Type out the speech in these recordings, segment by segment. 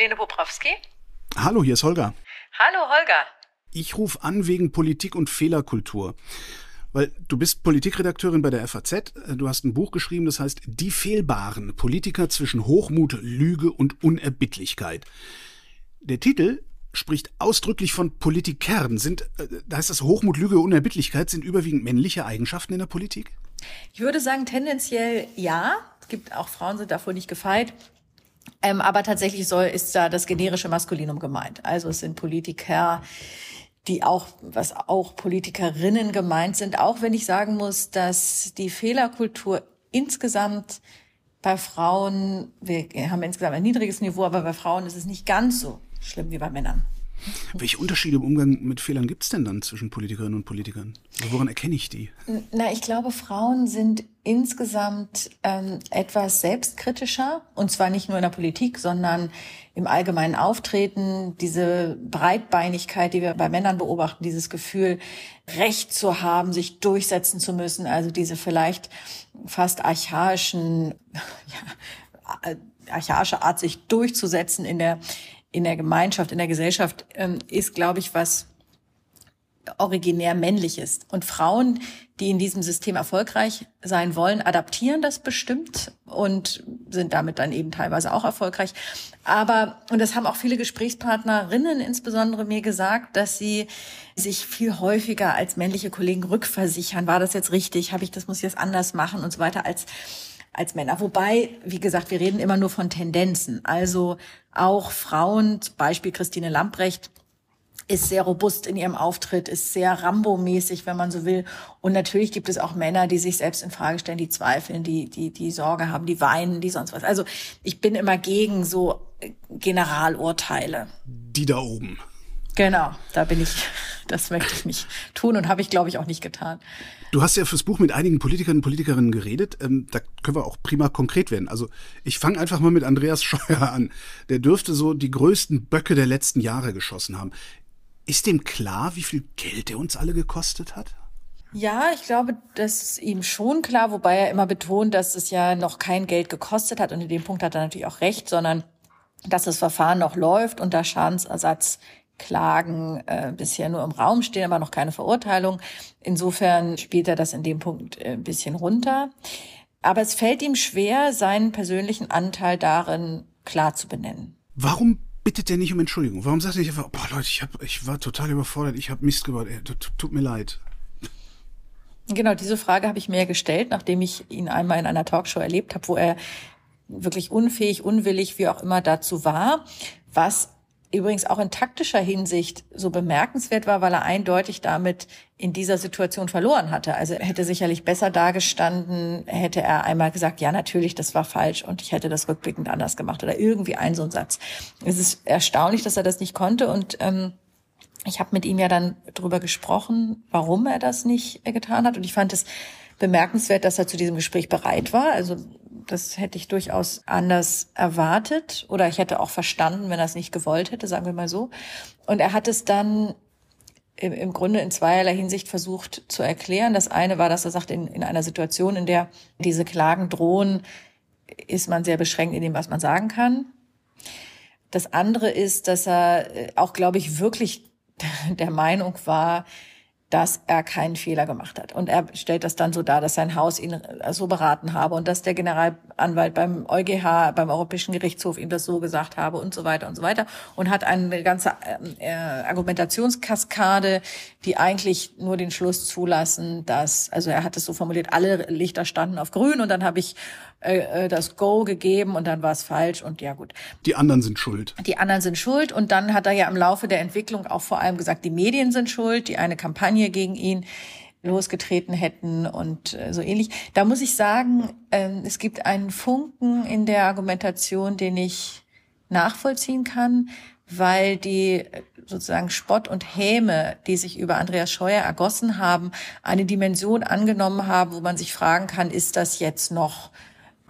Helene Bobrowski. Hallo, hier ist Holger. Hallo, Holger. Ich rufe an wegen Politik und Fehlerkultur. Weil du bist Politikredakteurin bei der FAZ, du hast ein Buch geschrieben, das heißt Die Fehlbaren, Politiker zwischen Hochmut, Lüge und Unerbittlichkeit. Der Titel spricht ausdrücklich von Politikern. Sind, äh, da heißt das Hochmut, Lüge, Unerbittlichkeit sind überwiegend männliche Eigenschaften in der Politik? Ich würde sagen, tendenziell ja. Es gibt auch Frauen, sind davor nicht gefeit. Ähm, aber tatsächlich soll, ist da das generische Maskulinum gemeint. Also es sind Politiker, die auch, was auch Politikerinnen gemeint sind, auch wenn ich sagen muss, dass die Fehlerkultur insgesamt bei Frauen, wir haben insgesamt ein niedriges Niveau, aber bei Frauen ist es nicht ganz so schlimm wie bei Männern. Welche Unterschiede im Umgang mit Fehlern gibt es denn dann zwischen Politikerinnen und Politikern? Woran erkenne ich die? Na, ich glaube, Frauen sind insgesamt ähm, etwas selbstkritischer und zwar nicht nur in der Politik, sondern im allgemeinen Auftreten. Diese Breitbeinigkeit, die wir bei Männern beobachten, dieses Gefühl, Recht zu haben, sich durchsetzen zu müssen, also diese vielleicht fast archaischen, ja, archaische Art, sich durchzusetzen in der in der Gemeinschaft, in der Gesellschaft ähm, ist, glaube ich, was originär männlich ist. Und Frauen, die in diesem System erfolgreich sein wollen, adaptieren das bestimmt und sind damit dann eben teilweise auch erfolgreich. Aber, und das haben auch viele Gesprächspartnerinnen insbesondere mir gesagt, dass sie sich viel häufiger als männliche Kollegen rückversichern. War das jetzt richtig? Habe ich das, muss ich das anders machen und so weiter als als Männer. Wobei, wie gesagt, wir reden immer nur von Tendenzen. Also auch Frauen, Beispiel Christine Lamprecht, ist sehr robust in ihrem Auftritt, ist sehr Rambo-mäßig, wenn man so will. Und natürlich gibt es auch Männer, die sich selbst in Frage stellen, die zweifeln, die, die, die Sorge haben, die weinen, die sonst was. Also ich bin immer gegen so Generalurteile. Die da oben. Genau, da bin ich, das möchte ich nicht tun und habe ich, glaube ich, auch nicht getan. Du hast ja fürs Buch mit einigen Politikern und Politikerinnen geredet. Ähm, da können wir auch prima konkret werden. Also ich fange einfach mal mit Andreas Scheuer an. Der dürfte so die größten Böcke der letzten Jahre geschossen haben. Ist dem klar, wie viel Geld er uns alle gekostet hat? Ja, ich glaube, das ist ihm schon klar, wobei er immer betont, dass es ja noch kein Geld gekostet hat. Und in dem Punkt hat er natürlich auch recht, sondern dass das Verfahren noch läuft und da Schadensersatz Klagen äh, bisher nur im Raum stehen, aber noch keine Verurteilung. Insofern spielt er das in dem Punkt äh, ein bisschen runter. Aber es fällt ihm schwer, seinen persönlichen Anteil darin klar zu benennen. Warum bittet er nicht um Entschuldigung? Warum sagt er nicht einfach, boah Leute, ich, hab, ich war total überfordert, ich habe Mist gebaut, tut mir leid. Genau, diese Frage habe ich mir gestellt, nachdem ich ihn einmal in einer Talkshow erlebt habe, wo er wirklich unfähig, unwillig, wie auch immer dazu war, was übrigens auch in taktischer Hinsicht so bemerkenswert war, weil er eindeutig damit in dieser Situation verloren hatte. Also er hätte sicherlich besser dargestanden, hätte er einmal gesagt, ja, natürlich, das war falsch und ich hätte das rückblickend anders gemacht oder irgendwie ein so ein Satz. Es ist erstaunlich, dass er das nicht konnte und ähm, ich habe mit ihm ja dann drüber gesprochen, warum er das nicht getan hat und ich fand es bemerkenswert, dass er zu diesem Gespräch bereit war. Also das hätte ich durchaus anders erwartet oder ich hätte auch verstanden, wenn er es nicht gewollt hätte, sagen wir mal so. Und er hat es dann im, im Grunde in zweierlei Hinsicht versucht zu erklären. Das eine war, dass er sagt, in, in einer Situation, in der diese Klagen drohen, ist man sehr beschränkt in dem, was man sagen kann. Das andere ist, dass er äh, auch, glaube ich, wirklich der Meinung war, dass er keinen Fehler gemacht hat. Und er stellt das dann so dar, dass sein Haus ihn äh, so beraten habe und dass der Generalanwalt beim EuGH, beim Europäischen Gerichtshof ihm das so gesagt habe und so weiter und so weiter. Und hat eine ganze äh, Argumentationskaskade, die eigentlich nur den Schluss zulassen, dass, also er hat es so formuliert, alle Lichter standen auf grün und dann habe ich äh, äh, das Go gegeben und dann war es falsch und ja gut. Die anderen sind schuld. Die anderen sind schuld und dann hat er ja im Laufe der Entwicklung auch vor allem gesagt, die Medien sind schuld, die eine Kampagne gegen ihn losgetreten hätten und äh, so ähnlich. Da muss ich sagen, äh, es gibt einen Funken in der Argumentation, den ich nachvollziehen kann, weil die sozusagen Spott und Häme, die sich über Andreas Scheuer ergossen haben, eine Dimension angenommen haben, wo man sich fragen kann, ist das jetzt noch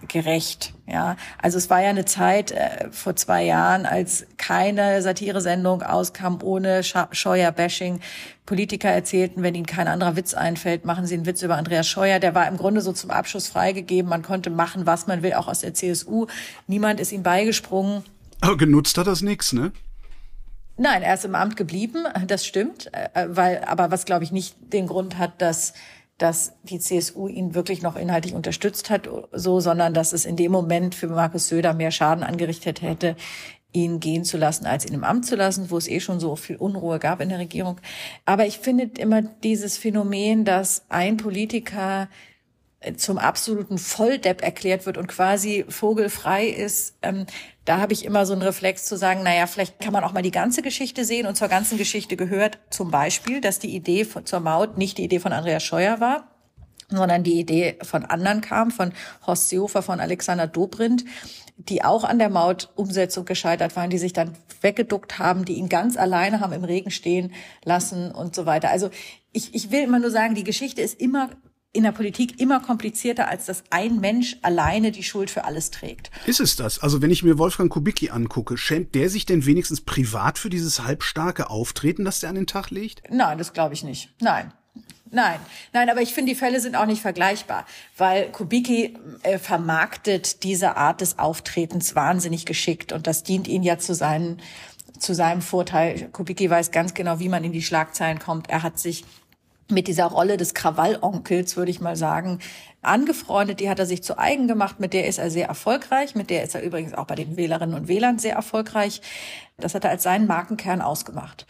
gerecht. Ja, also es war ja eine Zeit äh, vor zwei Jahren, als keine Satiresendung auskam ohne Scheuer-Bashing. Politiker erzählten, wenn ihnen kein anderer Witz einfällt, machen sie einen Witz über Andreas Scheuer. Der war im Grunde so zum Abschluss freigegeben. Man konnte machen, was man will, auch aus der CSU. Niemand ist ihm beigesprungen. Aber genutzt hat das nichts, ne? Nein, er ist im Amt geblieben, das stimmt, äh, weil aber was glaube ich nicht den Grund hat, dass dass die CSU ihn wirklich noch inhaltlich unterstützt hat, so, sondern dass es in dem Moment für Markus Söder mehr Schaden angerichtet hätte, ihn gehen zu lassen, als ihn im Amt zu lassen, wo es eh schon so viel Unruhe gab in der Regierung. Aber ich finde immer dieses Phänomen, dass ein Politiker zum absoluten Volldepp erklärt wird und quasi vogelfrei ist, ähm, da habe ich immer so einen Reflex zu sagen, naja, vielleicht kann man auch mal die ganze Geschichte sehen und zur ganzen Geschichte gehört zum Beispiel, dass die Idee zur Maut nicht die Idee von Andreas Scheuer war, sondern die Idee von anderen kam, von Horst Seehofer, von Alexander Dobrindt, die auch an der Mautumsetzung gescheitert waren, die sich dann weggeduckt haben, die ihn ganz alleine haben im Regen stehen lassen und so weiter. Also ich, ich will immer nur sagen, die Geschichte ist immer in der Politik immer komplizierter, als dass ein Mensch alleine die Schuld für alles trägt. Ist es das? Also wenn ich mir Wolfgang Kubicki angucke, schämt der sich denn wenigstens privat für dieses halbstarke Auftreten, das der an den Tag legt? Nein, das glaube ich nicht. Nein. Nein, nein, aber ich finde, die Fälle sind auch nicht vergleichbar, weil Kubicki äh, vermarktet diese Art des Auftretens wahnsinnig geschickt und das dient ihn ja zu seinen zu seinem Vorteil. Kubicki weiß ganz genau, wie man in die Schlagzeilen kommt. Er hat sich mit dieser Rolle des Krawallonkels, würde ich mal sagen, angefreundet. Die hat er sich zu eigen gemacht. Mit der ist er sehr erfolgreich. Mit der ist er übrigens auch bei den Wählerinnen und Wählern sehr erfolgreich. Das hat er als seinen Markenkern ausgemacht.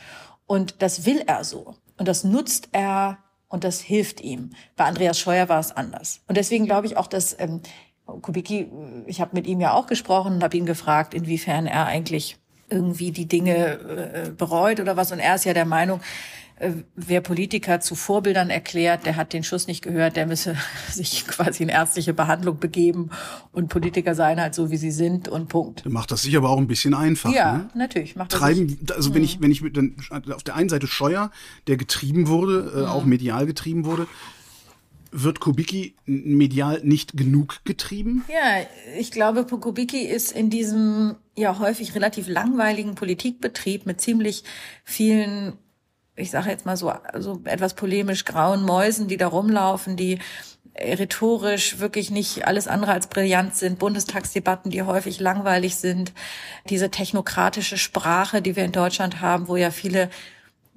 Und das will er so. Und das nutzt er und das hilft ihm. Bei Andreas Scheuer war es anders. Und deswegen glaube ich auch, dass ähm, Kubicki, ich habe mit ihm ja auch gesprochen und habe ihn gefragt, inwiefern er eigentlich irgendwie die Dinge äh, bereut oder was. Und er ist ja der Meinung, äh, wer Politiker zu Vorbildern erklärt, der hat den Schuss nicht gehört, der müsse sich quasi in ärztliche Behandlung begeben und Politiker seien halt so, wie sie sind und Punkt. Macht das sich aber auch ein bisschen einfach. Ja, ne? natürlich. Macht Treiben, das also wenn ich, mhm. wenn ich dann, auf der einen Seite Scheuer, der getrieben wurde, äh, auch mhm. medial getrieben wurde, wird Kubicki medial nicht genug getrieben? Ja, ich glaube, Kubicki ist in diesem ja häufig relativ langweiligen Politikbetrieb mit ziemlich vielen ich sage jetzt mal so, so etwas polemisch grauen Mäusen, die da rumlaufen, die rhetorisch wirklich nicht alles andere als brillant sind, Bundestagsdebatten, die häufig langweilig sind, diese technokratische Sprache, die wir in Deutschland haben, wo ja viele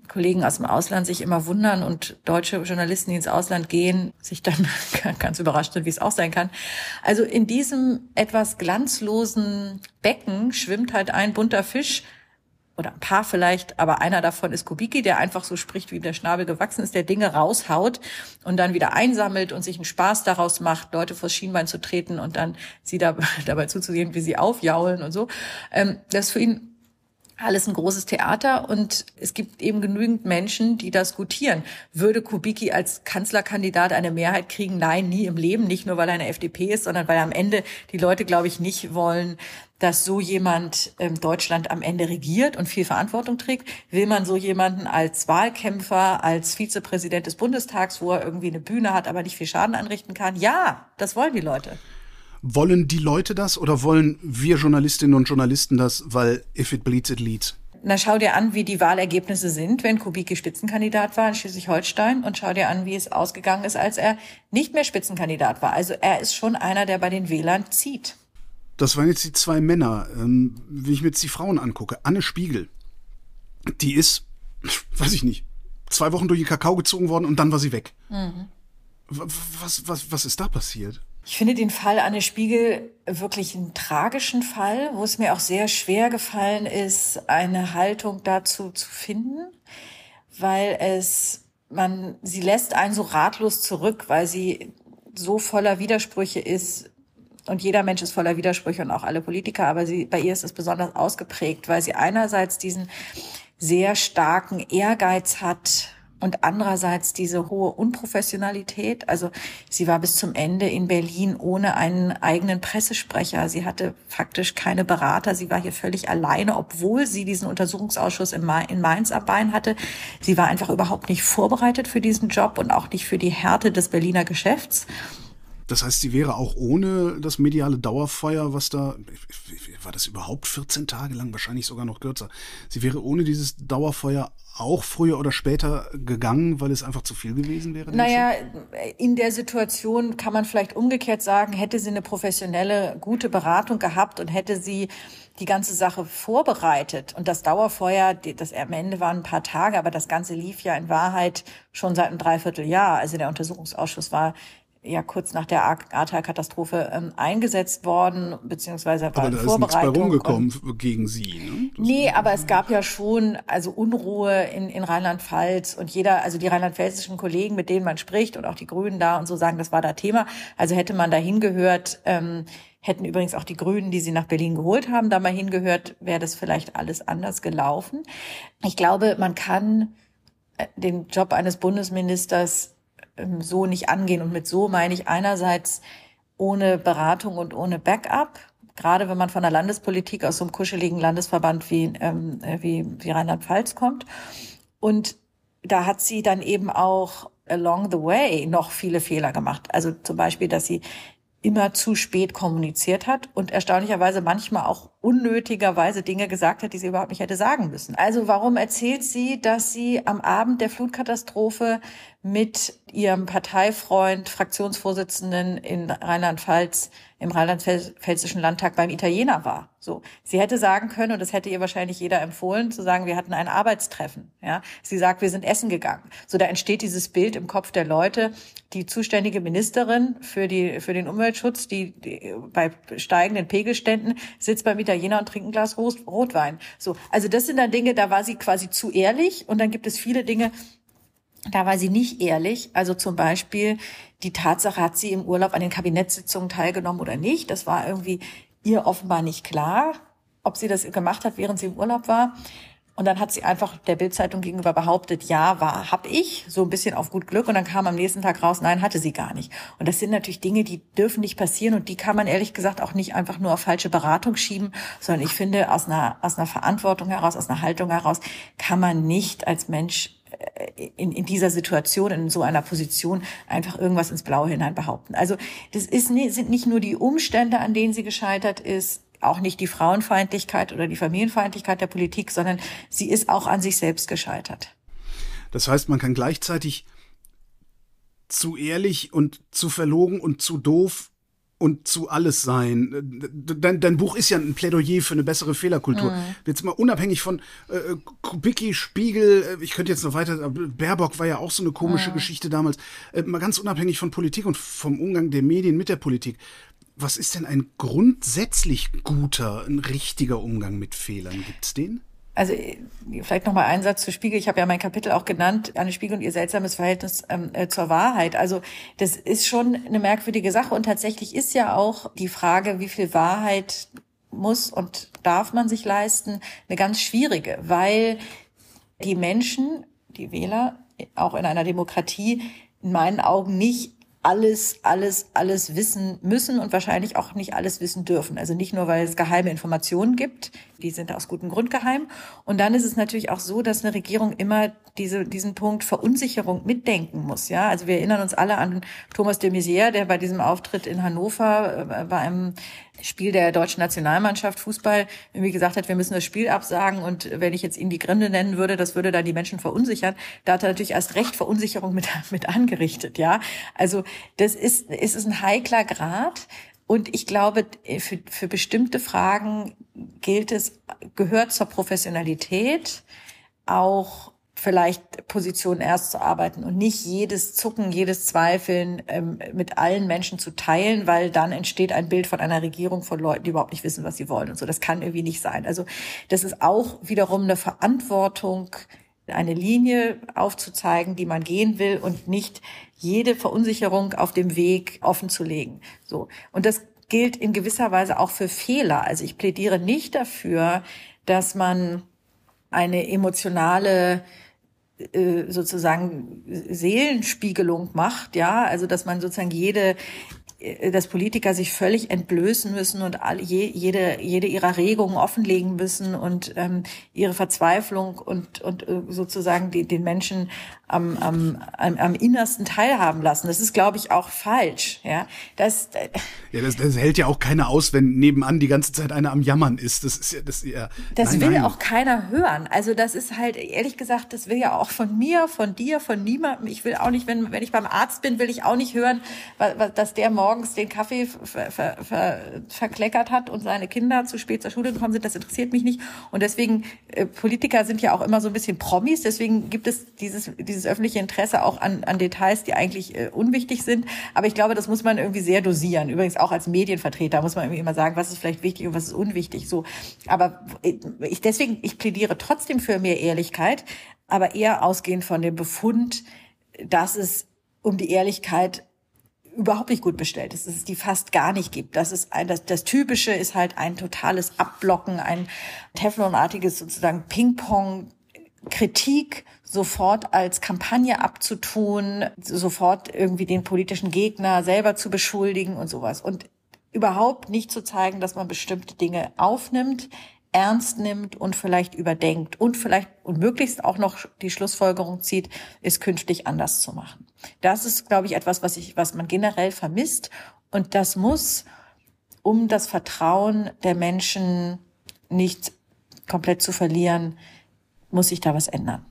Kollegen aus dem Ausland sich immer wundern und deutsche Journalisten, die ins Ausland gehen, sich dann ganz überrascht sind, wie es auch sein kann. Also in diesem etwas glanzlosen Becken schwimmt halt ein bunter Fisch, oder ein paar vielleicht, aber einer davon ist Kubicki, der einfach so spricht, wie der Schnabel gewachsen ist, der Dinge raushaut und dann wieder einsammelt und sich einen Spaß daraus macht, Leute vors Schienbein zu treten und dann sie da, dabei zuzusehen, wie sie aufjaulen und so. Ähm, das ist für ihn alles ein großes Theater und es gibt eben genügend Menschen, die das gutieren. Würde Kubicki als Kanzlerkandidat eine Mehrheit kriegen? Nein, nie im Leben. Nicht nur, weil er eine FDP ist, sondern weil am Ende die Leute, glaube ich, nicht wollen, dass so jemand ähm, Deutschland am Ende regiert und viel Verantwortung trägt. Will man so jemanden als Wahlkämpfer, als Vizepräsident des Bundestags, wo er irgendwie eine Bühne hat, aber nicht viel Schaden anrichten kann? Ja, das wollen die Leute. Wollen die Leute das oder wollen wir Journalistinnen und Journalisten das, weil if it bleeds, it leads? Na, schau dir an, wie die Wahlergebnisse sind, wenn Kubicki Spitzenkandidat war in Schleswig-Holstein und schau dir an, wie es ausgegangen ist, als er nicht mehr Spitzenkandidat war. Also er ist schon einer, der bei den Wählern zieht. Das waren jetzt die zwei Männer. Ähm, wenn ich mir jetzt die Frauen angucke, Anne Spiegel, die ist, weiß ich nicht, zwei Wochen durch den Kakao gezogen worden und dann war sie weg. Mhm. Was, was, was ist da passiert? Ich finde den Fall Anne Spiegel wirklich einen tragischen Fall, wo es mir auch sehr schwer gefallen ist, eine Haltung dazu zu finden, weil es man sie lässt einen so ratlos zurück, weil sie so voller Widersprüche ist. Und jeder Mensch ist voller Widersprüche und auch alle Politiker, aber sie, bei ihr ist es besonders ausgeprägt, weil sie einerseits diesen sehr starken Ehrgeiz hat, und andererseits diese hohe Unprofessionalität. Also sie war bis zum Ende in Berlin ohne einen eigenen Pressesprecher. Sie hatte faktisch keine Berater. Sie war hier völlig alleine, obwohl sie diesen Untersuchungsausschuss in Mainz am Bein hatte. Sie war einfach überhaupt nicht vorbereitet für diesen Job und auch nicht für die Härte des Berliner Geschäfts. Das heißt, sie wäre auch ohne das mediale Dauerfeuer, was da, war das überhaupt 14 Tage lang, wahrscheinlich sogar noch kürzer. Sie wäre ohne dieses Dauerfeuer auch früher oder später gegangen, weil es einfach zu viel gewesen wäre? Naja, in der Situation kann man vielleicht umgekehrt sagen, hätte sie eine professionelle, gute Beratung gehabt und hätte sie die ganze Sache vorbereitet und das Dauerfeuer, das am Ende waren ein paar Tage, aber das Ganze lief ja in Wahrheit schon seit einem Dreivierteljahr. Also der Untersuchungsausschuss war ja kurz nach der Ahrtal-Katastrophe ähm, eingesetzt worden, beziehungsweise war aber da Vorbereitung. Ist nichts bei rumgekommen gegen Sie, ne? Das nee, aber es gab ja schon also Unruhe in, in Rheinland-Pfalz und jeder, also die rheinland-pfälzischen Kollegen, mit denen man spricht und auch die Grünen da und so sagen, das war da Thema. Also hätte man da hingehört, ähm, hätten übrigens auch die Grünen, die sie nach Berlin geholt haben, da mal hingehört, wäre das vielleicht alles anders gelaufen. Ich glaube, man kann äh, den Job eines Bundesministers ähm, so nicht angehen. Und mit so meine ich einerseits ohne Beratung und ohne Backup. Gerade wenn man von der Landespolitik aus so einem kuscheligen Landesverband wie, ähm, wie, wie Rheinland-Pfalz kommt. Und da hat sie dann eben auch along the way noch viele Fehler gemacht. Also zum Beispiel, dass sie immer zu spät kommuniziert hat und erstaunlicherweise manchmal auch unnötigerweise Dinge gesagt hat, die sie überhaupt nicht hätte sagen müssen. Also warum erzählt sie, dass sie am Abend der Flutkatastrophe mit ihrem Parteifreund, Fraktionsvorsitzenden in Rheinland-Pfalz, im Rheinland-Pfälzischen Landtag beim Italiener war. So. Sie hätte sagen können, und das hätte ihr wahrscheinlich jeder empfohlen, zu sagen, wir hatten ein Arbeitstreffen. Ja. Sie sagt, wir sind essen gegangen. So, da entsteht dieses Bild im Kopf der Leute, die zuständige Ministerin für die, für den Umweltschutz, die, die bei steigenden Pegelständen sitzt beim Italiener und trinkt ein Glas Rotwein. So. Also das sind dann Dinge, da war sie quasi zu ehrlich. Und dann gibt es viele Dinge, da war sie nicht ehrlich. Also zum Beispiel die Tatsache, hat sie im Urlaub an den Kabinettssitzungen teilgenommen oder nicht. Das war irgendwie ihr offenbar nicht klar, ob sie das gemacht hat, während sie im Urlaub war. Und dann hat sie einfach der Bildzeitung gegenüber behauptet, ja, war, hab ich, so ein bisschen auf gut Glück. Und dann kam am nächsten Tag raus, nein, hatte sie gar nicht. Und das sind natürlich Dinge, die dürfen nicht passieren und die kann man ehrlich gesagt auch nicht einfach nur auf falsche Beratung schieben, sondern ich finde, aus einer, aus einer Verantwortung heraus, aus einer Haltung heraus, kann man nicht als Mensch äh, in, in dieser Situation, in so einer Position einfach irgendwas ins Blaue hinein behaupten. Also das ist, sind nicht nur die Umstände, an denen sie gescheitert ist, auch nicht die Frauenfeindlichkeit oder die Familienfeindlichkeit der Politik, sondern sie ist auch an sich selbst gescheitert. Das heißt, man kann gleichzeitig zu ehrlich und zu verlogen und zu doof und zu alles sein. Dein, dein Buch ist ja ein Plädoyer für eine bessere Fehlerkultur. Mhm. Jetzt mal unabhängig von äh, Kubicki, Spiegel, ich könnte jetzt noch weiter, Baerbock war ja auch so eine komische mhm. Geschichte damals, äh, mal ganz unabhängig von Politik und vom Umgang der Medien mit der Politik. Was ist denn ein grundsätzlich guter, ein richtiger Umgang mit Fehlern? Gibt's den? Also vielleicht noch mal ein Satz zu Spiegel. Ich habe ja mein Kapitel auch genannt, Anne Spiegel und ihr seltsames Verhältnis ähm, äh, zur Wahrheit. Also das ist schon eine merkwürdige Sache und tatsächlich ist ja auch die Frage, wie viel Wahrheit muss und darf man sich leisten, eine ganz schwierige, weil die Menschen, die Wähler, auch in einer Demokratie in meinen Augen nicht alles, alles, alles wissen müssen und wahrscheinlich auch nicht alles wissen dürfen. Also nicht nur, weil es geheime Informationen gibt, die sind aus gutem Grund geheim. Und dann ist es natürlich auch so, dass eine Regierung immer diese, diesen Punkt Verunsicherung mitdenken muss. Ja, also wir erinnern uns alle an Thomas de Maizière, der bei diesem Auftritt in Hannover äh, bei einem Spiel der deutschen Nationalmannschaft Fußball irgendwie gesagt hat, wir müssen das Spiel absagen und wenn ich jetzt ihn die Gründe nennen würde, das würde dann die Menschen verunsichern. Da hat er natürlich erst recht Verunsicherung mit, mit angerichtet, ja. Also das ist, ist es ein heikler Grad. Und ich glaube, für, für bestimmte Fragen gilt es, gehört zur Professionalität auch vielleicht Positionen erst zu arbeiten und nicht jedes Zucken, jedes Zweifeln ähm, mit allen Menschen zu teilen, weil dann entsteht ein Bild von einer Regierung von Leuten, die überhaupt nicht wissen, was sie wollen und so. Das kann irgendwie nicht sein. Also das ist auch wiederum eine Verantwortung, eine Linie aufzuzeigen, die man gehen will und nicht jede Verunsicherung auf dem Weg offen zu legen. So. Und das gilt in gewisser Weise auch für Fehler. Also ich plädiere nicht dafür, dass man eine emotionale sozusagen Seelenspiegelung macht, ja, also dass man sozusagen jede äh, dass Politiker sich völlig entblößen müssen und all, je, jede, jede ihrer Regungen offenlegen müssen und ähm, ihre Verzweiflung und, und äh, sozusagen die, den Menschen am, am, am, am innersten teilhaben lassen. Das ist, glaube ich, auch falsch. Ja, das, äh, ja, das, das hält ja auch keiner aus, wenn nebenan die ganze Zeit einer am Jammern ist. Das ist ja das. Ja, das nein, will nein. auch keiner hören. Also das ist halt ehrlich gesagt, das will ja auch von mir, von dir, von niemandem. Ich will auch nicht, wenn wenn ich beim Arzt bin, will ich auch nicht hören, dass der morgens den Kaffee ver, ver, ver, verkleckert hat und seine Kinder zu spät zur Schule gekommen sind. Das interessiert mich nicht. Und deswegen äh, Politiker sind ja auch immer so ein bisschen Promis. Deswegen gibt es dieses dieses öffentliche Interesse auch an, an Details, die eigentlich äh, unwichtig sind. Aber ich glaube, das muss man irgendwie sehr dosieren. Übrigens auch als Medienvertreter muss man irgendwie immer sagen, was ist vielleicht wichtig und was ist unwichtig. So, aber äh, ich deswegen ich plädiere trotzdem für mehr Ehrlichkeit, aber eher ausgehend von dem Befund, dass es um die Ehrlichkeit überhaupt nicht gut bestellt ist, dass es die fast gar nicht gibt. Das ist ein, das, das Typische ist halt ein totales Abblocken, ein Teflonartiges sozusagen Ping-Pong Kritik sofort als Kampagne abzutun, sofort irgendwie den politischen Gegner selber zu beschuldigen und sowas. Und überhaupt nicht zu zeigen, dass man bestimmte Dinge aufnimmt, ernst nimmt und vielleicht überdenkt und vielleicht und möglichst auch noch die Schlussfolgerung zieht, es künftig anders zu machen. Das ist, glaube ich, etwas, was ich, was man generell vermisst. Und das muss, um das Vertrauen der Menschen nicht komplett zu verlieren, muss sich da was ändern.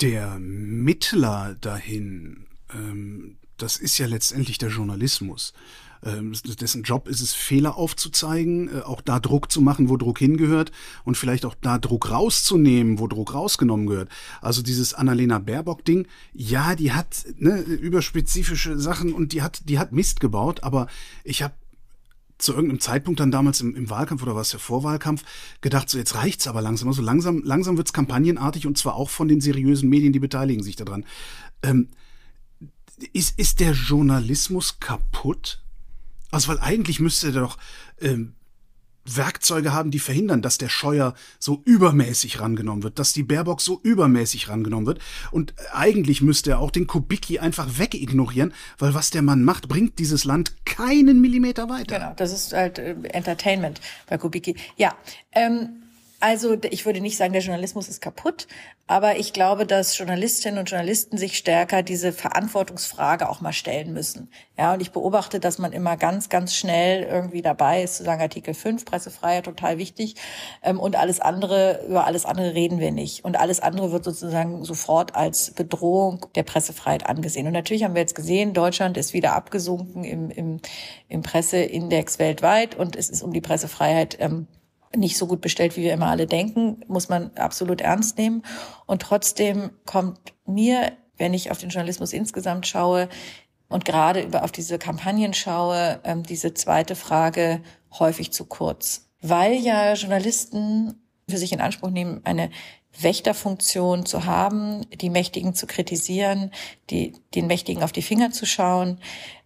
Der Mittler dahin, ähm, das ist ja letztendlich der Journalismus. Ähm, dessen Job ist es, Fehler aufzuzeigen, äh, auch da Druck zu machen, wo Druck hingehört und vielleicht auch da Druck rauszunehmen, wo Druck rausgenommen gehört. Also dieses Annalena Baerbock-Ding, ja, die hat ne, überspezifische Sachen und die hat, die hat Mist gebaut, aber ich habe zu irgendeinem Zeitpunkt dann damals im, im Wahlkampf oder was der Vorwahlkampf gedacht, so jetzt reicht's aber langsam. Also langsam, langsam wird's kampagnenartig und zwar auch von den seriösen Medien, die beteiligen sich daran. Ähm, ist, ist der Journalismus kaputt? Also, weil eigentlich müsste der doch ähm, Werkzeuge haben, die verhindern, dass der Scheuer so übermäßig rangenommen wird, dass die Baerbock so übermäßig rangenommen wird. Und eigentlich müsste er auch den Kubicki einfach wegignorieren, weil was der Mann macht, bringt dieses Land keinen Millimeter weiter. Genau, das ist halt äh, Entertainment bei Kubicki. Ja, ähm, also ich würde nicht sagen, der Journalismus ist kaputt, aber ich glaube, dass Journalistinnen und Journalisten sich stärker diese Verantwortungsfrage auch mal stellen müssen. Ja, und ich beobachte, dass man immer ganz, ganz schnell irgendwie dabei ist, zu sagen, Artikel 5, Pressefreiheit, total wichtig. Ähm, und alles andere, über alles andere reden wir nicht. Und alles andere wird sozusagen sofort als Bedrohung der Pressefreiheit angesehen. Und natürlich haben wir jetzt gesehen, Deutschland ist wieder abgesunken im, im, im Presseindex weltweit und es ist um die Pressefreiheit ähm, nicht so gut bestellt, wie wir immer alle denken, muss man absolut ernst nehmen. Und trotzdem kommt mir, wenn ich auf den Journalismus insgesamt schaue und gerade über auf diese Kampagnen schaue, ähm, diese zweite Frage häufig zu kurz. Weil ja Journalisten für sich in Anspruch nehmen, eine Wächterfunktion zu haben, die Mächtigen zu kritisieren, die, den Mächtigen auf die Finger zu schauen.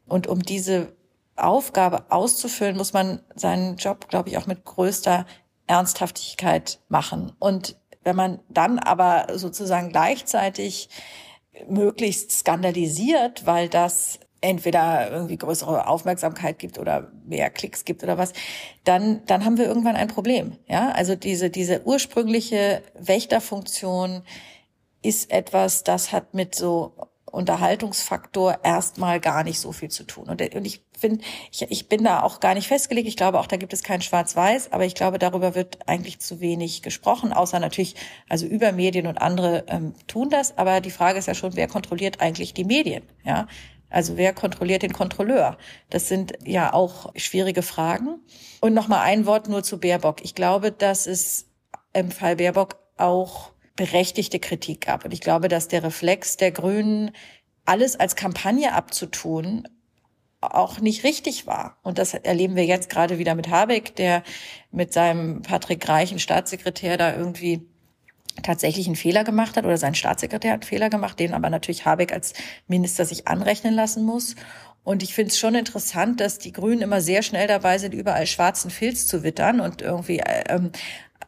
Und um diese Aufgabe auszufüllen, muss man seinen Job, glaube ich, auch mit größter Ernsthaftigkeit machen. Und wenn man dann aber sozusagen gleichzeitig möglichst skandalisiert, weil das entweder irgendwie größere Aufmerksamkeit gibt oder mehr Klicks gibt oder was, dann, dann haben wir irgendwann ein Problem. Ja, also diese, diese ursprüngliche Wächterfunktion ist etwas, das hat mit so Unterhaltungsfaktor erstmal gar nicht so viel zu tun. Und, und ich finde, ich, ich bin da auch gar nicht festgelegt. Ich glaube auch, da gibt es kein Schwarz-Weiß, aber ich glaube, darüber wird eigentlich zu wenig gesprochen, außer natürlich, also über Medien und andere ähm, tun das. Aber die Frage ist ja schon, wer kontrolliert eigentlich die Medien? Ja, also wer kontrolliert den Kontrolleur? Das sind ja auch schwierige Fragen. Und noch mal ein Wort nur zu Baerbock. Ich glaube, dass es im Fall Baerbock auch berechtigte Kritik gab. Und ich glaube, dass der Reflex der Grünen, alles als Kampagne abzutun, auch nicht richtig war. Und das erleben wir jetzt gerade wieder mit Habeck, der mit seinem Patrick Reichen Staatssekretär da irgendwie tatsächlich einen Fehler gemacht hat oder sein Staatssekretär hat einen Fehler gemacht, den aber natürlich Habeck als Minister sich anrechnen lassen muss. Und ich finde es schon interessant, dass die Grünen immer sehr schnell dabei sind, überall schwarzen Filz zu wittern und irgendwie ähm,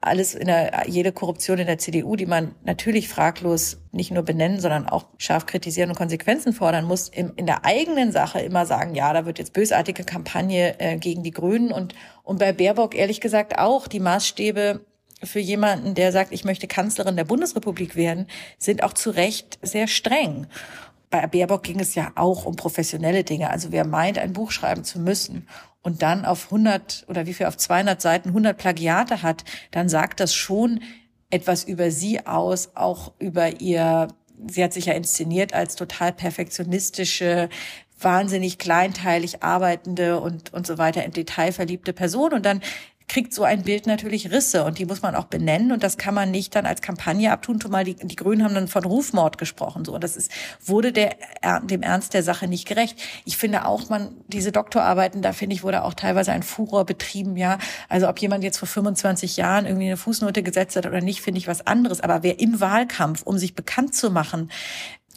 alles in der, jede Korruption in der CDU, die man natürlich fraglos nicht nur benennen, sondern auch scharf kritisieren und Konsequenzen fordern muss, in, in der eigenen Sache immer sagen, ja, da wird jetzt bösartige Kampagne äh, gegen die Grünen und, und bei Baerbock ehrlich gesagt auch die Maßstäbe für jemanden, der sagt, ich möchte Kanzlerin der Bundesrepublik werden, sind auch zu Recht sehr streng. Bei Baerbock ging es ja auch um professionelle Dinge. Also wer meint, ein Buch schreiben zu müssen und dann auf 100 oder wie viel auf 200 Seiten 100 Plagiate hat, dann sagt das schon etwas über sie aus, auch über ihr, sie hat sich ja inszeniert als total perfektionistische, wahnsinnig kleinteilig arbeitende und, und so weiter in Detail verliebte Person. Und dann kriegt so ein Bild natürlich Risse und die muss man auch benennen und das kann man nicht dann als Kampagne abtun. Zumal die, die Grünen haben dann von Rufmord gesprochen. So, und das ist, wurde der, dem Ernst der Sache nicht gerecht. Ich finde auch, man, diese Doktorarbeiten, da finde ich, wurde auch teilweise ein Furor betrieben, ja. Also ob jemand jetzt vor 25 Jahren irgendwie eine Fußnote gesetzt hat oder nicht, finde ich was anderes. Aber wer im Wahlkampf, um sich bekannt zu machen,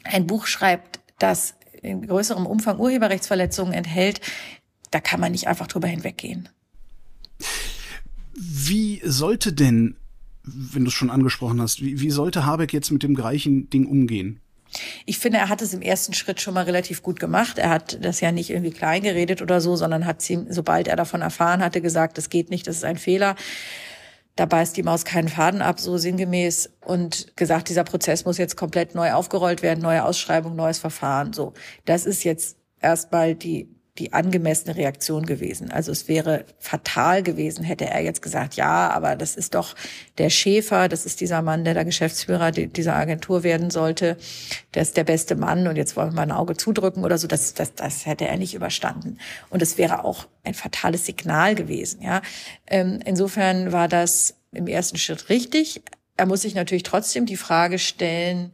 ein Buch schreibt, das in größerem Umfang Urheberrechtsverletzungen enthält, da kann man nicht einfach drüber hinweggehen. Wie sollte denn, wenn du es schon angesprochen hast, wie, wie sollte Habeck jetzt mit dem gleichen Ding umgehen? Ich finde, er hat es im ersten Schritt schon mal relativ gut gemacht. Er hat das ja nicht irgendwie klein geredet oder so, sondern hat sie, sobald er davon erfahren hatte, gesagt, das geht nicht, das ist ein Fehler. Da beißt die Maus keinen Faden ab, so sinngemäß, und gesagt, dieser Prozess muss jetzt komplett neu aufgerollt werden, neue Ausschreibung, neues Verfahren, so. Das ist jetzt erstmal die die angemessene Reaktion gewesen. Also es wäre fatal gewesen, hätte er jetzt gesagt, ja, aber das ist doch der Schäfer, das ist dieser Mann, der da Geschäftsführer dieser Agentur werden sollte, der ist der beste Mann und jetzt wollen wir ein Auge zudrücken oder so, das, das, das hätte er nicht überstanden. Und es wäre auch ein fatales Signal gewesen. Ja, ähm, Insofern war das im ersten Schritt richtig. Er muss sich natürlich trotzdem die Frage stellen,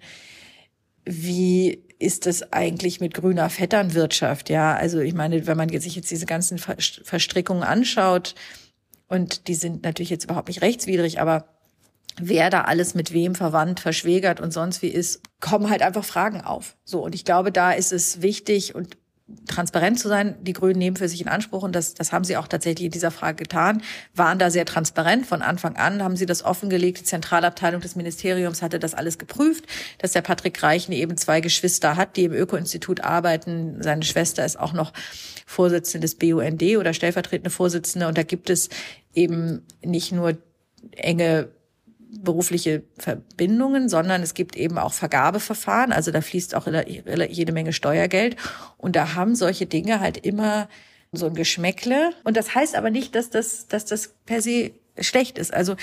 wie ist es eigentlich mit grüner Vetternwirtschaft? Ja, also ich meine, wenn man sich jetzt diese ganzen Verstrickungen anschaut, und die sind natürlich jetzt überhaupt nicht rechtswidrig, aber wer da alles mit wem verwandt, verschwägert und sonst wie ist, kommen halt einfach Fragen auf. So, und ich glaube, da ist es wichtig und transparent zu sein. Die Grünen nehmen für sich in Anspruch und das, das haben sie auch tatsächlich in dieser Frage getan, waren da sehr transparent. Von Anfang an haben sie das offengelegt. Die Zentralabteilung des Ministeriums hatte das alles geprüft, dass der Patrick Reichen eben zwei Geschwister hat, die im Öko-Institut arbeiten. Seine Schwester ist auch noch Vorsitzende des BUND oder stellvertretende Vorsitzende. Und da gibt es eben nicht nur enge berufliche Verbindungen, sondern es gibt eben auch Vergabeverfahren. Also da fließt auch jede Menge Steuergeld. Und da haben solche Dinge halt immer so ein Geschmäckle. Und das heißt aber nicht, dass das, dass das per se schlecht ist. Also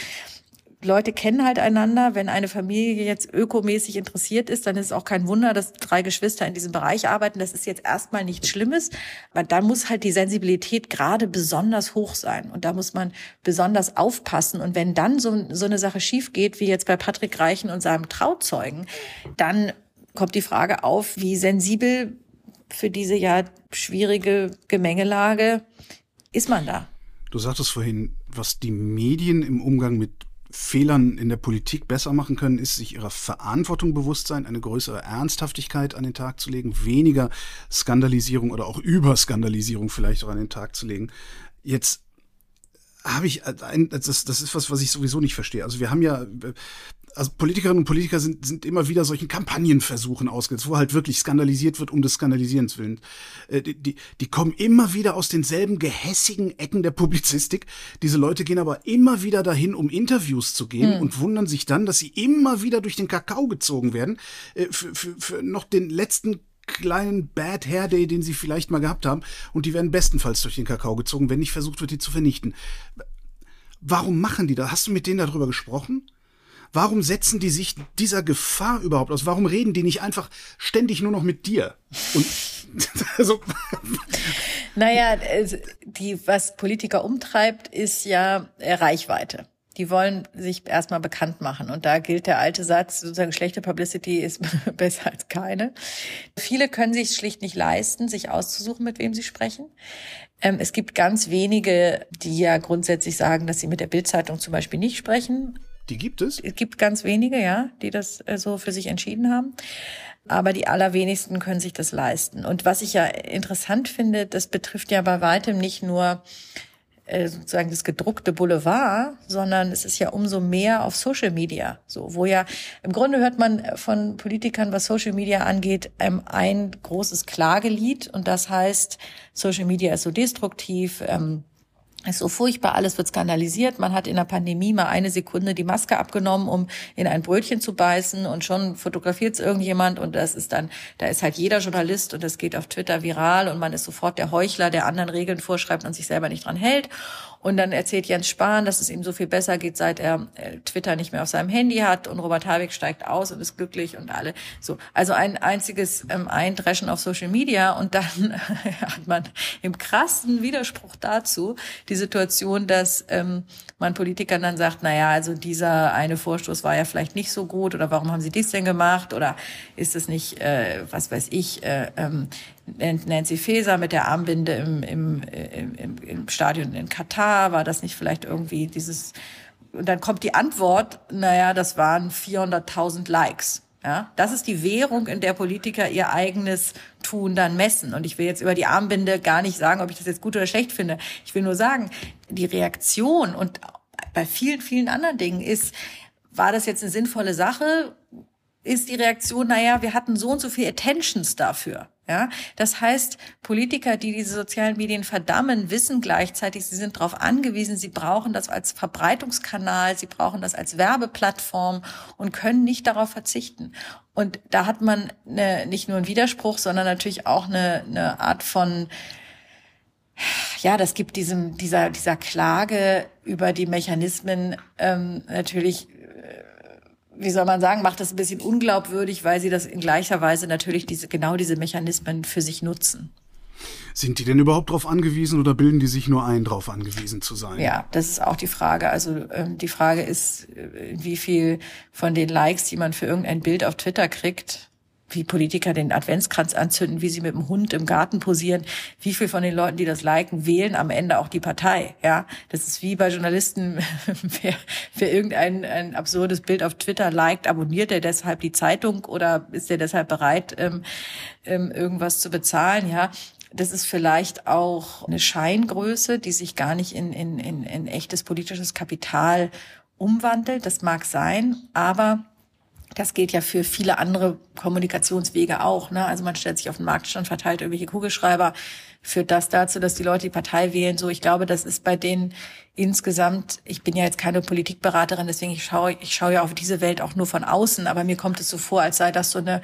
Leute kennen halt einander. Wenn eine Familie jetzt ökomäßig interessiert ist, dann ist es auch kein Wunder, dass drei Geschwister in diesem Bereich arbeiten. Das ist jetzt erstmal nichts Schlimmes. Aber da muss halt die Sensibilität gerade besonders hoch sein. Und da muss man besonders aufpassen. Und wenn dann so, so eine Sache schief geht, wie jetzt bei Patrick Reichen und seinem Trauzeugen, dann kommt die Frage auf, wie sensibel für diese ja schwierige Gemengelage ist man da? Du sagtest vorhin, was die Medien im Umgang mit Fehlern in der Politik besser machen können, ist, sich ihrer Verantwortung bewusst sein, eine größere Ernsthaftigkeit an den Tag zu legen, weniger Skandalisierung oder auch Überskandalisierung vielleicht auch an den Tag zu legen. Jetzt habe ich ein, das, das ist was, was ich sowieso nicht verstehe. Also wir haben ja also Politikerinnen und Politiker sind, sind immer wieder solchen Kampagnenversuchen ausgesetzt, wo halt wirklich skandalisiert wird um des Skandalisierens willen. Äh, die, die, die kommen immer wieder aus denselben gehässigen Ecken der Publizistik. Diese Leute gehen aber immer wieder dahin, um Interviews zu geben hm. und wundern sich dann, dass sie immer wieder durch den Kakao gezogen werden, äh, für, für, für noch den letzten kleinen Bad Hair Day, den sie vielleicht mal gehabt haben. Und die werden bestenfalls durch den Kakao gezogen, wenn nicht versucht wird, die zu vernichten. Warum machen die das? Hast du mit denen darüber gesprochen? Warum setzen die sich dieser Gefahr überhaupt aus? Warum reden die nicht einfach ständig nur noch mit dir? Und also, naja, die, was Politiker umtreibt, ist ja Reichweite. Die wollen sich erstmal bekannt machen. Und da gilt der alte Satz, sozusagen schlechte Publicity ist besser als keine. Viele können sich schlicht nicht leisten, sich auszusuchen, mit wem sie sprechen. Ähm, es gibt ganz wenige, die ja grundsätzlich sagen, dass sie mit der Bildzeitung zum Beispiel nicht sprechen. Die gibt es? Es gibt ganz wenige, ja, die das äh, so für sich entschieden haben. Aber die allerwenigsten können sich das leisten. Und was ich ja interessant finde, das betrifft ja bei weitem nicht nur äh, sozusagen das gedruckte Boulevard, sondern es ist ja umso mehr auf Social Media. So, wo ja im Grunde hört man von Politikern, was Social Media angeht, ähm, ein großes Klagelied und das heißt, Social Media ist so destruktiv. Ähm, ist so furchtbar, alles wird skandalisiert. Man hat in der Pandemie mal eine Sekunde die Maske abgenommen, um in ein Brötchen zu beißen und schon fotografiert es irgendjemand und das ist dann, da ist halt jeder Journalist und das geht auf Twitter viral und man ist sofort der Heuchler, der anderen Regeln vorschreibt und sich selber nicht dran hält. Und dann erzählt Jens Spahn, dass es ihm so viel besser geht, seit er äh, Twitter nicht mehr auf seinem Handy hat und Robert Habeck steigt aus und ist glücklich und alle so. Also ein einziges ähm, Eindreschen auf Social Media und dann hat man im krassen Widerspruch dazu die Situation, dass ähm, man Politikern dann sagt, na ja, also dieser eine Vorstoß war ja vielleicht nicht so gut oder warum haben Sie dies denn gemacht oder ist es nicht, äh, was weiß ich, äh, ähm, Nancy Faeser mit der Armbinde im, im, im, im Stadion in Katar, war das nicht vielleicht irgendwie dieses, und dann kommt die Antwort, naja, das waren 400.000 Likes. Ja, das ist die Währung, in der Politiker ihr eigenes Tun dann messen. Und ich will jetzt über die Armbinde gar nicht sagen, ob ich das jetzt gut oder schlecht finde. Ich will nur sagen, die Reaktion und bei vielen, vielen anderen Dingen ist, war das jetzt eine sinnvolle Sache? Ist die Reaktion, naja, wir hatten so und so viel Attentions dafür. Ja, das heißt, Politiker, die diese sozialen Medien verdammen, wissen gleichzeitig, sie sind darauf angewiesen, sie brauchen das als Verbreitungskanal, sie brauchen das als Werbeplattform und können nicht darauf verzichten. Und da hat man eine, nicht nur einen Widerspruch, sondern natürlich auch eine, eine Art von ja, das gibt diesem dieser dieser Klage über die Mechanismen ähm, natürlich wie soll man sagen, macht das ein bisschen unglaubwürdig, weil sie das in gleicher Weise natürlich diese, genau diese Mechanismen für sich nutzen. Sind die denn überhaupt darauf angewiesen oder bilden die sich nur ein, darauf angewiesen zu sein? Ja, das ist auch die Frage. Also ähm, die Frage ist, äh, wie viel von den Likes, die man für irgendein Bild auf Twitter kriegt, wie Politiker den Adventskranz anzünden, wie sie mit dem Hund im Garten posieren, wie viel von den Leuten, die das liken, wählen am Ende auch die Partei. Ja, das ist wie bei Journalisten, wer, wer irgendein ein absurdes Bild auf Twitter liked, abonniert er deshalb die Zeitung oder ist er deshalb bereit, ähm, ähm, irgendwas zu bezahlen? Ja, das ist vielleicht auch eine Scheingröße, die sich gar nicht in, in, in, in echtes politisches Kapital umwandelt. Das mag sein, aber das gilt ja für viele andere Kommunikationswege auch. Ne? Also man stellt sich auf den Marktstand, verteilt irgendwelche Kugelschreiber, führt das dazu, dass die Leute die Partei wählen. So, ich glaube, das ist bei denen insgesamt, ich bin ja jetzt keine Politikberaterin, deswegen ich schaue, ich schaue ja auf diese Welt auch nur von außen, aber mir kommt es so vor, als sei das so eine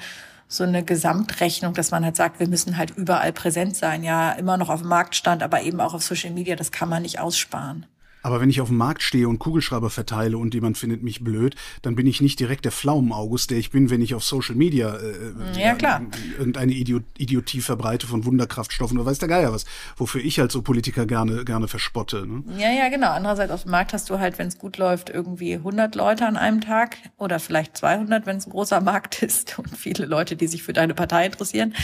so eine Gesamtrechnung, dass man halt sagt, wir müssen halt überall präsent sein, ja, immer noch auf dem Marktstand, aber eben auch auf Social Media, das kann man nicht aussparen. Aber wenn ich auf dem Markt stehe und Kugelschreiber verteile und jemand findet mich blöd, dann bin ich nicht direkt der Pflaumen-August, der ich bin, wenn ich auf Social Media äh, ja, klar. irgendeine Idiot Idiotie verbreite von Wunderkraftstoffen oder weiß der Geier was, wofür ich halt so Politiker gerne gerne verspotte. Ne? Ja, ja, genau. Andererseits auf dem Markt hast du halt, wenn es gut läuft, irgendwie 100 Leute an einem Tag oder vielleicht 200, wenn es ein großer Markt ist und viele Leute, die sich für deine Partei interessieren.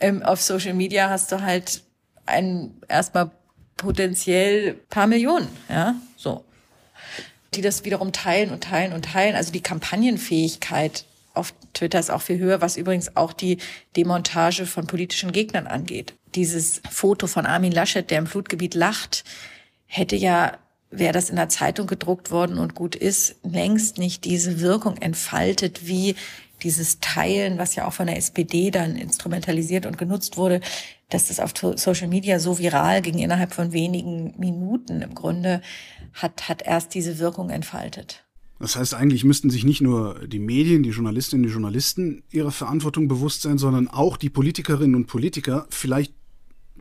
Ähm, auf Social Media hast du halt ein erstmal potenziell paar Millionen, ja, so. Die das wiederum teilen und teilen und teilen. Also die Kampagnenfähigkeit auf Twitter ist auch viel höher, was übrigens auch die Demontage von politischen Gegnern angeht. Dieses Foto von Armin Laschet, der im Flutgebiet lacht, hätte ja, wäre das in der Zeitung gedruckt worden und gut ist, längst nicht diese Wirkung entfaltet, wie dieses Teilen, was ja auch von der SPD dann instrumentalisiert und genutzt wurde, dass das auf Social Media so viral ging innerhalb von wenigen Minuten im Grunde, hat, hat erst diese Wirkung entfaltet. Das heißt, eigentlich müssten sich nicht nur die Medien, die Journalistinnen, die Journalisten ihrer Verantwortung bewusst sein, sondern auch die Politikerinnen und Politiker. Vielleicht,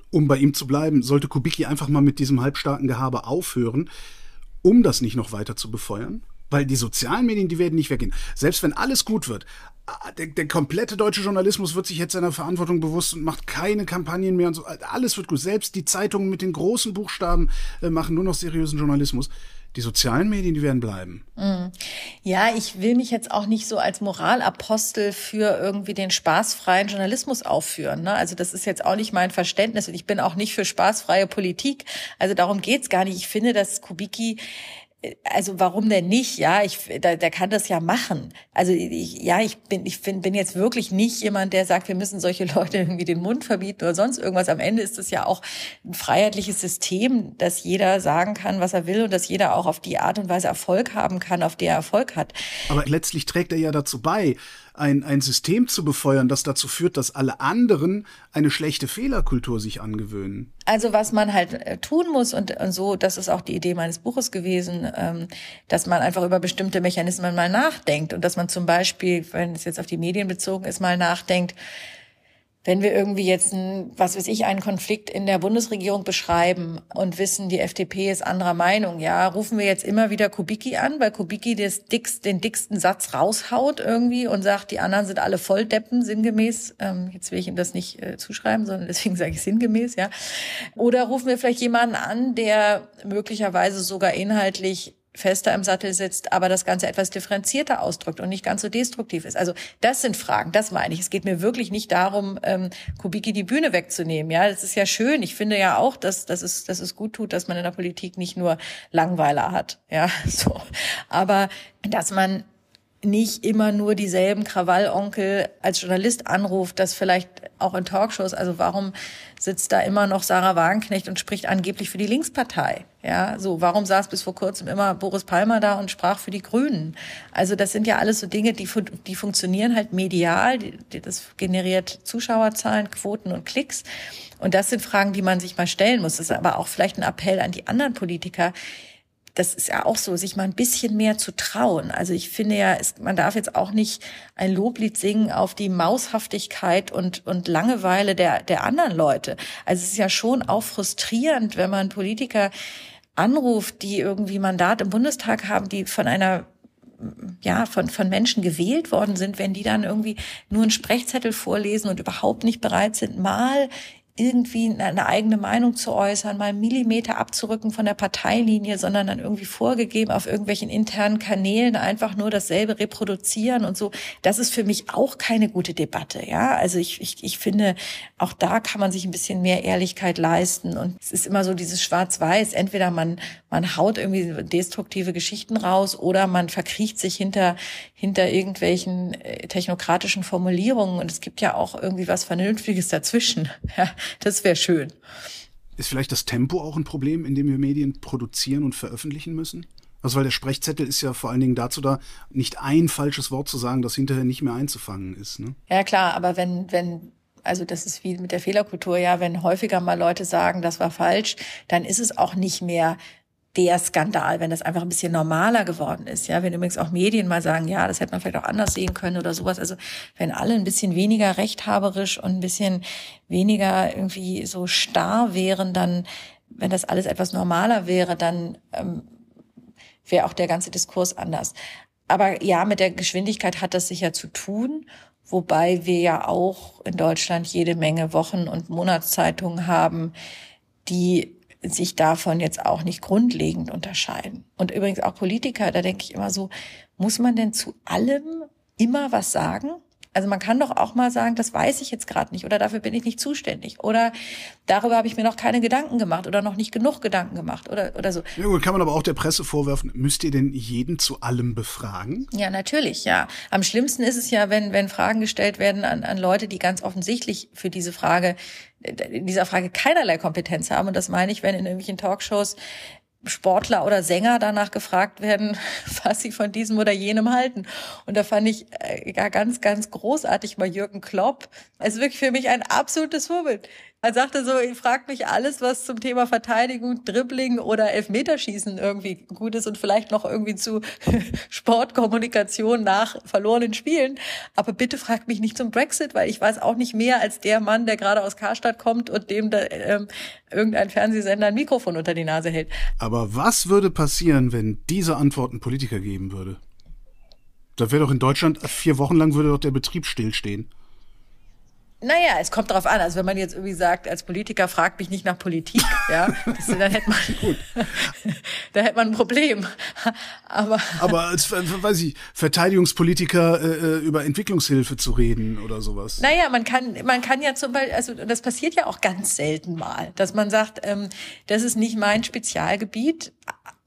um bei ihm zu bleiben, sollte Kubicki einfach mal mit diesem halbstarken Gehabe aufhören, um das nicht noch weiter zu befeuern? Weil die sozialen Medien, die werden nicht weggehen. Selbst wenn alles gut wird, der, der, komplette deutsche Journalismus wird sich jetzt seiner Verantwortung bewusst und macht keine Kampagnen mehr und so. Alles wird gut. Selbst die Zeitungen mit den großen Buchstaben äh, machen nur noch seriösen Journalismus. Die sozialen Medien, die werden bleiben. Mm. Ja, ich will mich jetzt auch nicht so als Moralapostel für irgendwie den spaßfreien Journalismus aufführen. Ne? Also das ist jetzt auch nicht mein Verständnis und ich bin auch nicht für spaßfreie Politik. Also darum geht's gar nicht. Ich finde, dass Kubicki also warum denn nicht? Ja, ich, der, der kann das ja machen. Also ich, ja, ich bin, ich bin, bin jetzt wirklich nicht jemand, der sagt, wir müssen solche Leute irgendwie den Mund verbieten oder sonst irgendwas. Am Ende ist es ja auch ein freiheitliches System, dass jeder sagen kann, was er will und dass jeder auch auf die Art und Weise Erfolg haben kann, auf der er Erfolg hat. Aber letztlich trägt er ja dazu bei, ein, ein System zu befeuern, das dazu führt, dass alle anderen eine schlechte Fehlerkultur sich angewöhnen. Also was man halt äh, tun muss und, und so, das ist auch die Idee meines Buches gewesen, ähm, dass man einfach über bestimmte Mechanismen mal nachdenkt und dass man zum Beispiel, wenn es jetzt auf die Medien bezogen ist, mal nachdenkt, wenn wir irgendwie jetzt ein, was weiß ich, einen Konflikt in der Bundesregierung beschreiben und wissen, die FDP ist anderer Meinung, ja, rufen wir jetzt immer wieder Kubicki an, weil Kubicki das dickst, den dicksten Satz raushaut irgendwie und sagt, die anderen sind alle Volldeppen, sinngemäß. Ähm, jetzt will ich ihm das nicht äh, zuschreiben, sondern deswegen sage ich sinngemäß, ja. Oder rufen wir vielleicht jemanden an, der möglicherweise sogar inhaltlich fester im Sattel sitzt, aber das Ganze etwas differenzierter ausdrückt und nicht ganz so destruktiv ist. Also das sind Fragen, das meine ich. Es geht mir wirklich nicht darum, ähm, Kubicki die Bühne wegzunehmen. Ja, das ist ja schön. Ich finde ja auch, dass, dass, es, dass es gut tut, dass man in der Politik nicht nur Langweiler hat. Ja, so. Aber dass man nicht immer nur dieselben Krawallonkel als Journalist anruft, das vielleicht auch in Talkshows. Also warum sitzt da immer noch Sarah Wagenknecht und spricht angeblich für die Linkspartei? Ja, so warum saß bis vor kurzem immer Boris Palmer da und sprach für die Grünen? Also das sind ja alles so Dinge, die die funktionieren halt medial. Die, die, das generiert Zuschauerzahlen, Quoten und Klicks. Und das sind Fragen, die man sich mal stellen muss. Das ist aber auch vielleicht ein Appell an die anderen Politiker das ist ja auch so, sich mal ein bisschen mehr zu trauen. Also ich finde ja, es, man darf jetzt auch nicht ein Loblied singen auf die Maushaftigkeit und, und Langeweile der, der anderen Leute. Also es ist ja schon auch frustrierend, wenn man Politiker anruft, die irgendwie Mandat im Bundestag haben, die von einer ja, von, von Menschen gewählt worden sind, wenn die dann irgendwie nur einen Sprechzettel vorlesen und überhaupt nicht bereit sind, mal irgendwie eine eigene Meinung zu äußern, mal Millimeter abzurücken von der Parteilinie, sondern dann irgendwie vorgegeben auf irgendwelchen internen Kanälen einfach nur dasselbe reproduzieren und so. Das ist für mich auch keine gute Debatte, ja. Also ich, ich, ich finde, auch da kann man sich ein bisschen mehr Ehrlichkeit leisten und es ist immer so dieses Schwarz-Weiß. Entweder man, man haut irgendwie destruktive Geschichten raus oder man verkriecht sich hinter, hinter irgendwelchen äh, technokratischen Formulierungen und es gibt ja auch irgendwie was Vernünftiges dazwischen, ja das wäre schön. Ist vielleicht das Tempo auch ein Problem, in dem wir Medien produzieren und veröffentlichen müssen? Also weil der Sprechzettel ist ja vor allen Dingen dazu da, nicht ein falsches Wort zu sagen, das hinterher nicht mehr einzufangen ist. Ne? Ja klar, aber wenn, wenn also das ist wie mit der Fehlerkultur, ja, wenn häufiger mal Leute sagen, das war falsch, dann ist es auch nicht mehr der Skandal, wenn das einfach ein bisschen normaler geworden ist. Ja, wenn übrigens auch Medien mal sagen, ja, das hätte man vielleicht auch anders sehen können oder sowas. Also wenn alle ein bisschen weniger rechthaberisch und ein bisschen weniger irgendwie so starr wären, dann, wenn das alles etwas normaler wäre, dann ähm, wäre auch der ganze Diskurs anders. Aber ja, mit der Geschwindigkeit hat das sicher zu tun. Wobei wir ja auch in Deutschland jede Menge Wochen- und Monatszeitungen haben, die sich davon jetzt auch nicht grundlegend unterscheiden. Und übrigens auch Politiker, da denke ich immer so, muss man denn zu allem immer was sagen? Also man kann doch auch mal sagen, das weiß ich jetzt gerade nicht oder dafür bin ich nicht zuständig oder darüber habe ich mir noch keine Gedanken gemacht oder noch nicht genug Gedanken gemacht oder oder so. Ja, gut, kann man aber auch der Presse vorwerfen, müsst ihr denn jeden zu allem befragen? Ja, natürlich, ja. Am schlimmsten ist es ja, wenn wenn Fragen gestellt werden an, an Leute, die ganz offensichtlich für diese Frage in dieser Frage keinerlei Kompetenz haben und das meine ich, wenn in irgendwelchen Talkshows Sportler oder Sänger danach gefragt werden, was sie von diesem oder jenem halten. Und da fand ich äh, ja ganz, ganz großartig mal Jürgen Klopp. Es ist wirklich für mich ein absolutes Vorbild. Er sagte so, ich fragt mich alles, was zum Thema Verteidigung, Dribbling oder Elfmeterschießen irgendwie gut ist und vielleicht noch irgendwie zu Sportkommunikation nach verlorenen Spielen. Aber bitte fragt mich nicht zum Brexit, weil ich weiß auch nicht mehr als der Mann, der gerade aus Karstadt kommt und dem da, ähm, irgendein Fernsehsender ein Mikrofon unter die Nase hält. Aber was würde passieren, wenn diese Antworten Politiker geben würde? Da wäre doch in Deutschland vier Wochen lang würde doch der Betrieb stillstehen. Naja, es kommt darauf an. Also wenn man jetzt irgendwie sagt, als Politiker fragt mich nicht nach Politik, ja, das, dann hätte man, gut. da hätte man ein Problem. Aber, aber als, weiß ich, Verteidigungspolitiker äh, äh, über Entwicklungshilfe zu reden oder sowas. Naja, man kann, man kann ja zum Beispiel, also das passiert ja auch ganz selten mal, dass man sagt, ähm, das ist nicht mein Spezialgebiet,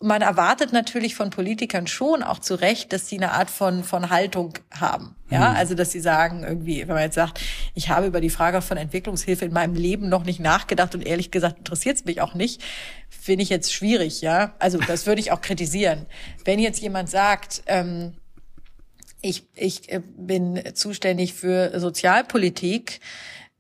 man erwartet natürlich von Politikern schon auch zu Recht, dass sie eine Art von, von Haltung haben. Ja, mhm. also, dass sie sagen irgendwie, wenn man jetzt sagt, ich habe über die Frage von Entwicklungshilfe in meinem Leben noch nicht nachgedacht und ehrlich gesagt interessiert es mich auch nicht, finde ich jetzt schwierig, ja. Also, das würde ich auch kritisieren. Wenn jetzt jemand sagt, ähm, ich, ich äh, bin zuständig für Sozialpolitik,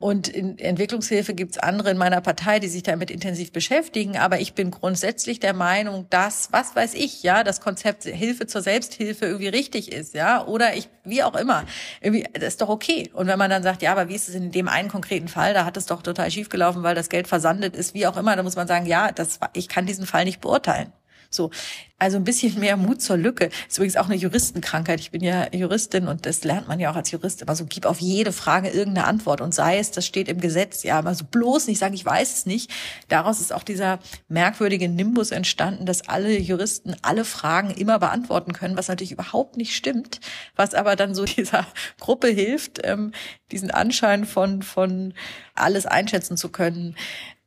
und in Entwicklungshilfe gibt's andere in meiner Partei, die sich damit intensiv beschäftigen. Aber ich bin grundsätzlich der Meinung, dass, was weiß ich, ja, das Konzept Hilfe zur Selbsthilfe irgendwie richtig ist, ja, oder ich, wie auch immer. Irgendwie, das ist doch okay. Und wenn man dann sagt, ja, aber wie ist es in dem einen konkreten Fall? Da hat es doch total schief gelaufen, weil das Geld versandet ist, wie auch immer. Da muss man sagen, ja, das, ich kann diesen Fall nicht beurteilen. So, also ein bisschen mehr Mut zur Lücke. Ist übrigens auch eine Juristenkrankheit. Ich bin ja Juristin und das lernt man ja auch als Jurist immer so, gib auf jede Frage irgendeine Antwort und sei es, das steht im Gesetz, ja, aber so bloß nicht sagen, ich weiß es nicht. Daraus ist auch dieser merkwürdige Nimbus entstanden, dass alle Juristen alle Fragen immer beantworten können, was natürlich überhaupt nicht stimmt, was aber dann so dieser Gruppe hilft, ähm, diesen Anschein von, von alles einschätzen zu können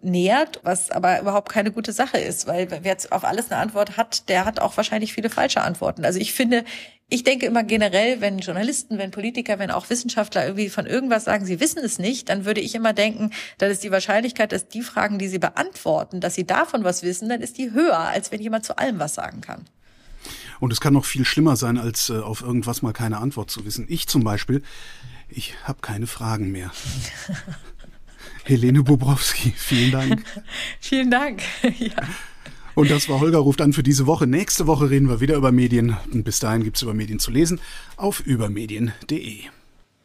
nähert, was aber überhaupt keine gute Sache ist, weil wer jetzt auf alles eine Antwort hat, der hat auch wahrscheinlich viele falsche Antworten. Also ich finde, ich denke immer generell, wenn Journalisten, wenn Politiker, wenn auch Wissenschaftler irgendwie von irgendwas sagen, sie wissen es nicht, dann würde ich immer denken, dann ist die Wahrscheinlichkeit, dass die Fragen, die sie beantworten, dass sie davon was wissen, dann ist die höher, als wenn jemand zu allem was sagen kann. Und es kann noch viel schlimmer sein, als äh, auf irgendwas mal keine Antwort zu wissen. Ich zum Beispiel, ich habe keine Fragen mehr. Helene Bobrowski, vielen Dank. vielen Dank. ja. Und das war Holger ruft an für diese Woche. Nächste Woche reden wir wieder über Medien. Und bis dahin gibt es über Medien zu lesen auf übermedien.de.